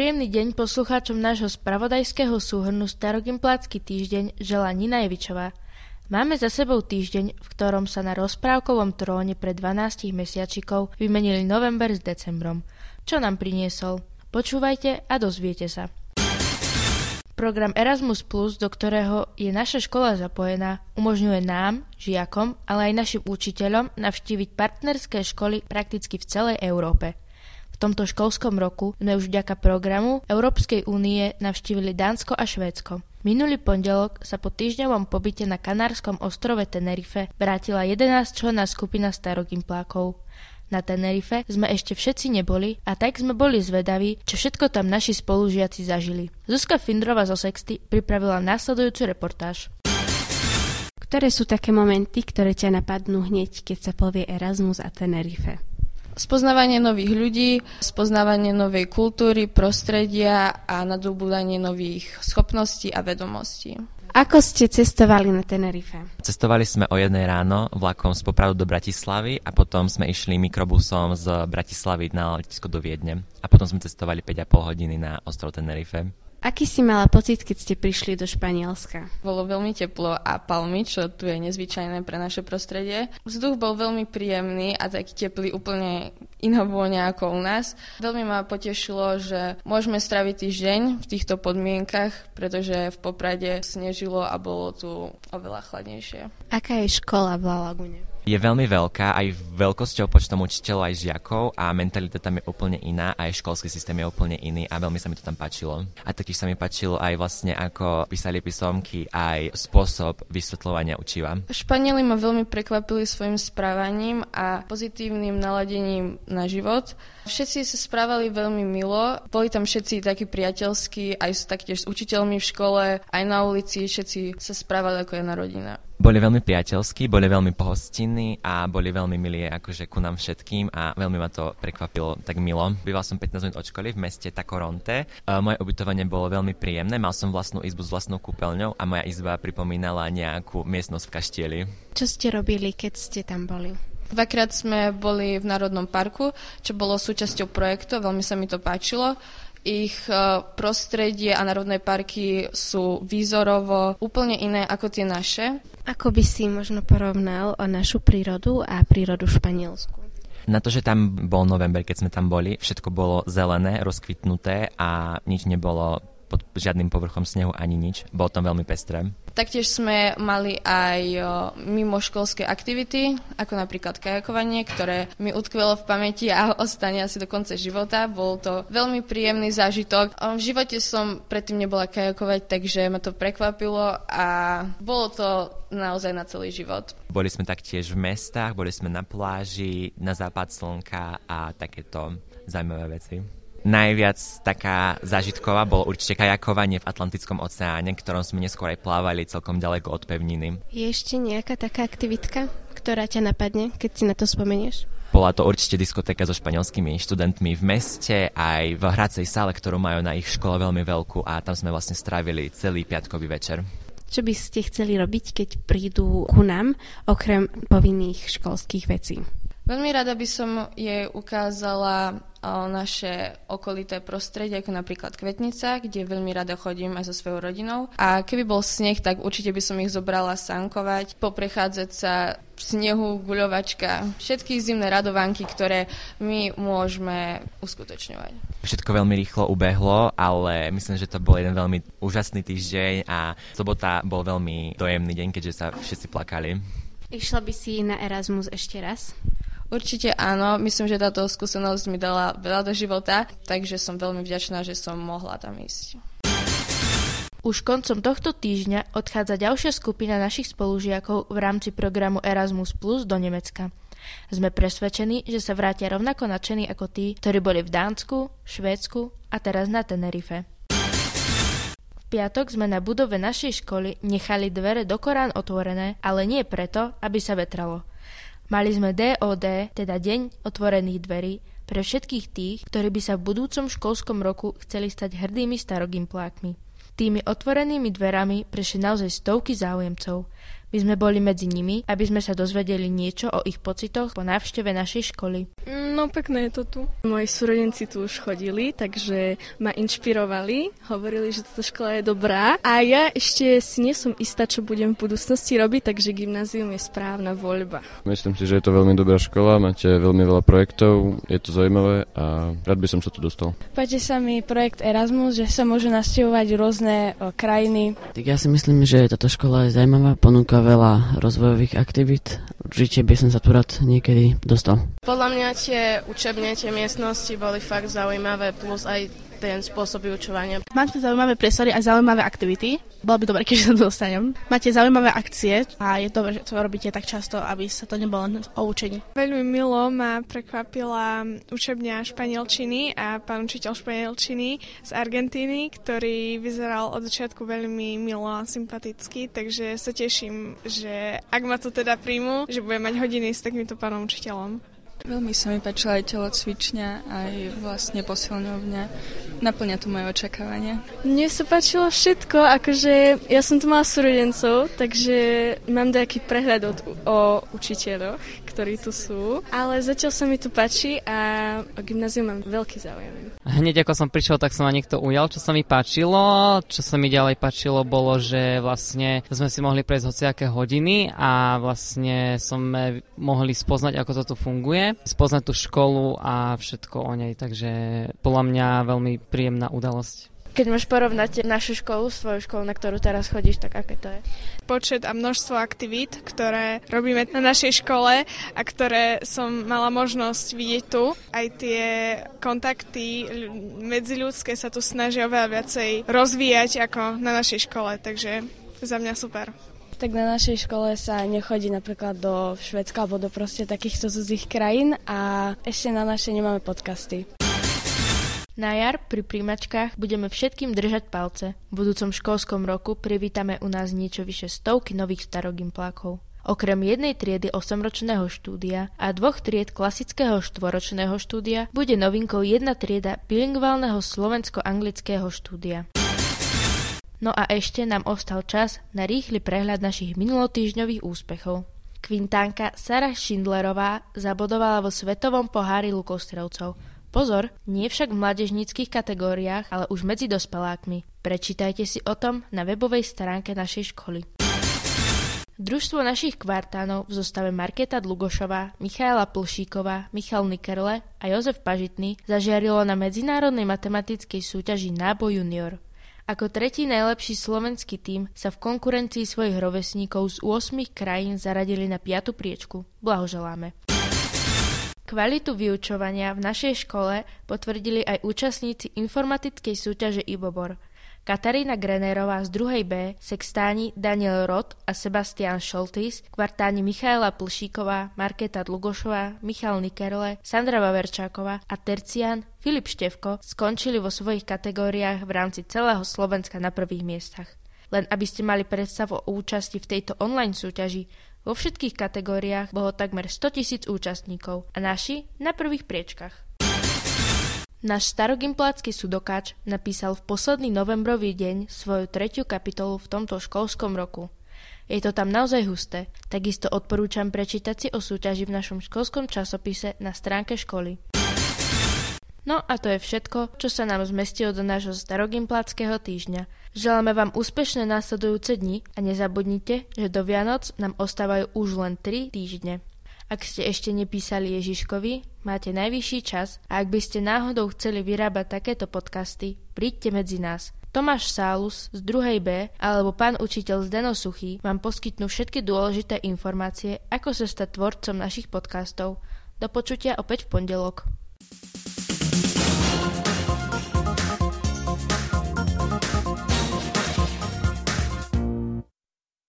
Príjemný deň poslucháčom nášho spravodajského súhrnu Starogimplácky týždeň žela Nina Jevičová. Máme za sebou týždeň, v ktorom sa na rozprávkovom tróne pre 12 mesiačikov vymenili november s decembrom. Čo nám priniesol? Počúvajte a dozviete sa. Program Erasmus+, do ktorého je naša škola zapojená, umožňuje nám, žiakom, ale aj našim učiteľom navštíviť partnerské školy prakticky v celej Európe tomto školskom roku sme už vďaka programu Európskej únie navštívili Dánsko a Švédsko. Minulý pondelok sa po týždňovom pobyte na kanárskom ostrove Tenerife vrátila 11 člená skupina starogimplákov. Na Tenerife sme ešte všetci neboli a tak sme boli zvedaví, čo všetko tam naši spolužiaci zažili. Zuzka Findrova zo Sexty pripravila následujúcu reportáž. Ktoré sú také momenty, ktoré ťa napadnú hneď, keď sa povie Erasmus a Tenerife? Spoznávanie nových ľudí, spoznávanie novej kultúry, prostredia a nadobúdanie nových schopností a vedomostí. Ako ste cestovali na Tenerife? Cestovali sme o jednej ráno vlakom z Popradu do Bratislavy a potom sme išli mikrobusom z Bratislavy na letisko do Viedne. A potom sme cestovali 5,5 hodiny na ostrov Tenerife. Aký si mala pocit, keď ste prišli do Španielska? Bolo veľmi teplo a palmy, čo tu je nezvyčajné pre naše prostredie. Vzduch bol veľmi príjemný a taký teplý, úplne iná vôňa ako u nás. Veľmi ma potešilo, že môžeme straviť týždeň v týchto podmienkach, pretože v Poprade snežilo a bolo tu oveľa chladnejšie. Aká je škola v La Lagune? Je veľmi veľká aj veľkosťou počtom učiteľov aj žiakov a mentalita tam je úplne iná aj školský systém je úplne iný a veľmi sa mi to tam páčilo. A taktiež sa mi páčilo aj vlastne ako písali písomky, aj spôsob vysvetľovania učiva. Španieli ma veľmi prekvapili svojim správaním a pozitívnym naladením na život. Všetci sa správali veľmi milo, boli tam všetci takí priateľskí, aj taktiež s učiteľmi v škole, aj na ulici, všetci sa správali ako jedna rodina. Boli veľmi priateľskí, boli veľmi pohostinní a boli veľmi milí akože ku nám všetkým a veľmi ma to prekvapilo tak milo. Býval som 15 minút od školy v meste Takoronte. Moje ubytovanie bolo veľmi príjemné, mal som vlastnú izbu s vlastnou kúpeľňou a moja izba pripomínala nejakú miestnosť v kaštieli. Čo ste robili, keď ste tam boli? Dvakrát sme boli v Národnom parku, čo bolo súčasťou projektu, veľmi sa mi to páčilo ich e, prostredie a národné parky sú výzorovo úplne iné ako tie naše. Ako by si možno porovnal o našu prírodu a prírodu v Španielsku? Na to, že tam bol november, keď sme tam boli, všetko bolo zelené, rozkvitnuté a nič nebolo pod žiadnym povrchom snehu ani nič. Bolo tam veľmi pestré. Taktiež sme mali aj mimoškolské aktivity, ako napríklad kajakovanie, ktoré mi utkvelo v pamäti a ostane asi do konca života. Bol to veľmi príjemný zážitok. V živote som predtým nebola kajakovať, takže ma to prekvapilo a bolo to naozaj na celý život. Boli sme taktiež v mestách, boli sme na pláži, na západ slnka a takéto zaujímavé veci. Najviac taká zážitková bolo určite kajakovanie v Atlantickom oceáne, ktorom sme neskôr aj plávali celkom ďaleko od pevniny. Je ešte nejaká taká aktivitka, ktorá ťa napadne, keď si na to spomenieš? Bola to určite diskotéka so španielskými študentmi v meste, aj v hracej sále, ktorú majú na ich škole veľmi veľkú a tam sme vlastne strávili celý piatkový večer. Čo by ste chceli robiť, keď prídu ku nám, okrem povinných školských vecí? Veľmi rada by som jej ukázala naše okolité prostredie, ako napríklad Kvetnica, kde veľmi rada chodím aj so svojou rodinou. A keby bol sneh, tak určite by som ich zobrala sankovať, poprechádzať sa v snehu, guľovačka, všetky zimné radovanky, ktoré my môžeme uskutočňovať. Všetko veľmi rýchlo ubehlo, ale myslím, že to bol jeden veľmi úžasný týždeň a sobota bol veľmi dojemný deň, keďže sa všetci plakali. Išla by si na Erasmus ešte raz? Určite áno, myslím, že táto skúsenosť mi dala veľa do života, takže som veľmi vďačná, že som mohla tam ísť. Už koncom tohto týždňa odchádza ďalšia skupina našich spolužiakov v rámci programu Erasmus Plus do Nemecka. Sme presvedčení, že sa vrátia rovnako nadšení ako tí, ktorí boli v Dánsku, Švédsku a teraz na Tenerife. V piatok sme na budove našej školy nechali dvere do Korán otvorené, ale nie preto, aby sa vetralo. Mali sme DOD, teda Deň otvorených dverí, pre všetkých tých, ktorí by sa v budúcom školskom roku chceli stať hrdými starogimplákmi. Tými otvorenými dverami prešli naozaj stovky záujemcov. My sme boli medzi nimi, aby sme sa dozvedeli niečo o ich pocitoch po návšteve našej školy. No pekné je to tu. Moji súrodenci tu už chodili, takže ma inšpirovali, hovorili, že táto škola je dobrá a ja ešte si nie som istá, čo budem v budúcnosti robiť, takže gymnázium je správna voľba. Myslím si, že je to veľmi dobrá škola, máte veľmi veľa projektov, je to zaujímavé a rád by som sa tu dostal. Páči sa mi projekt Erasmus, že sa môžu navštevovať rôzne krajiny. Tak ja si myslím, že táto škola je zaujímavá, ponúka veľa rozvojových aktivít. Určite by som sa tu rád niekedy dostal. Podľa mňa tie učebne, tie miestnosti boli fakt zaujímavé, plus aj ten spôsob vyučovania. Máte zaujímavé priestory a zaujímavé aktivity. Bolo by dobre, keď sa tu dostanem. Máte zaujímavé akcie a je dobré, že to robíte tak často, aby sa to nebolo len o učení. Veľmi milo ma prekvapila učebňa španielčiny a pán učiteľ španielčiny z Argentíny, ktorý vyzeral od začiatku veľmi milo a sympaticky, takže sa teším, že ak ma to teda príjmu, že budem mať hodiny s takýmto pánom učiteľom. Veľmi sa mi páčila aj telocvičňa, aj vlastne posilňovňa. Naplňa tu moje očakávania. Mne sa páčilo všetko, akože ja som tu mala súrodencov, takže mám nejaký prehľad od, o učiteľoch, ktorí tu sú, ale zatiaľ sa mi tu páči a o gymnáziu mám veľký záujem. Hneď ako som prišiel, tak sa ma niekto ujal, čo sa mi páčilo. Čo sa mi ďalej páčilo, bolo, že vlastne sme si mohli prejsť hociaké hodiny a vlastne sme mohli spoznať, ako to tu funguje, spoznať tú školu a všetko o nej, takže podľa mňa veľmi príjemná udalosť. Keď máš porovnať našu školu, svoju školu, na ktorú teraz chodíš, tak aké to je? Počet a množstvo aktivít, ktoré robíme na našej škole a ktoré som mala možnosť vidieť tu. Aj tie kontakty medziľudské sa tu snažia oveľa viacej rozvíjať ako na našej škole, takže za mňa super. Tak na našej škole sa nechodí napríklad do Švedska alebo do proste takýchto cudzích krajín a ešte na našej nemáme podcasty. Na jar pri príjmačkách budeme všetkým držať palce. V budúcom školskom roku privítame u nás niečo vyše stovky nových starogimplákov. Okrem jednej triedy 8-ročného štúdia a dvoch tried klasického štvoročného štúdia bude novinkou jedna trieda bilingválneho slovensko-anglického štúdia. No a ešte nám ostal čas na rýchly prehľad našich minulotýžňových úspechov. Kvintánka Sara Schindlerová zabodovala vo svetovom pohári lukostrelcov – Pozor, nie však v mládežníckých kategóriách, ale už medzi dospelákmi. Prečítajte si o tom na webovej stránke našej školy. Družstvo našich kvartánov v zostave Marketa Dlugošová, Michaela Plšíková, Michal Nikerle a Jozef Pažitný zažiarilo na medzinárodnej matematickej súťaži Náboj junior. Ako tretí najlepší slovenský tím sa v konkurencii svojich rovesníkov z 8 krajín zaradili na piatu priečku. Blahoželáme. Kvalitu vyučovania v našej škole potvrdili aj účastníci informatickej súťaže Ibobor. Katarína Grenerová z druhej B, sextáni Daniel Rod a Sebastian Šoltis, kvartáni Michaela Plšíková, Marketa Dlugošová, Michal Nikerle, Sandra Vaverčáková a tercián Filip Števko skončili vo svojich kategóriách v rámci celého Slovenska na prvých miestach. Len aby ste mali predstavu o účasti v tejto online súťaži, vo všetkých kategóriách bolo takmer 100 tisíc účastníkov a naši na prvých priečkach. Náš starogimplácky sudokáč napísal v posledný novembrový deň svoju tretiu kapitolu v tomto školskom roku. Je to tam naozaj husté, takisto odporúčam prečítať si o súťaži v našom školskom časopise na stránke školy. No a to je všetko, čo sa nám zmestilo do nášho starogimpláckého týždňa. Želáme vám úspešné následujúce dni a nezabudnite, že do Vianoc nám ostávajú už len 3 týždne. Ak ste ešte nepísali Ježiškovi, máte najvyšší čas a ak by ste náhodou chceli vyrábať takéto podcasty, príďte medzi nás. Tomáš Sálus z druhej B alebo pán učiteľ Zdeno Suchý vám poskytnú všetky dôležité informácie, ako sa stať tvorcom našich podcastov. Do počutia opäť v pondelok.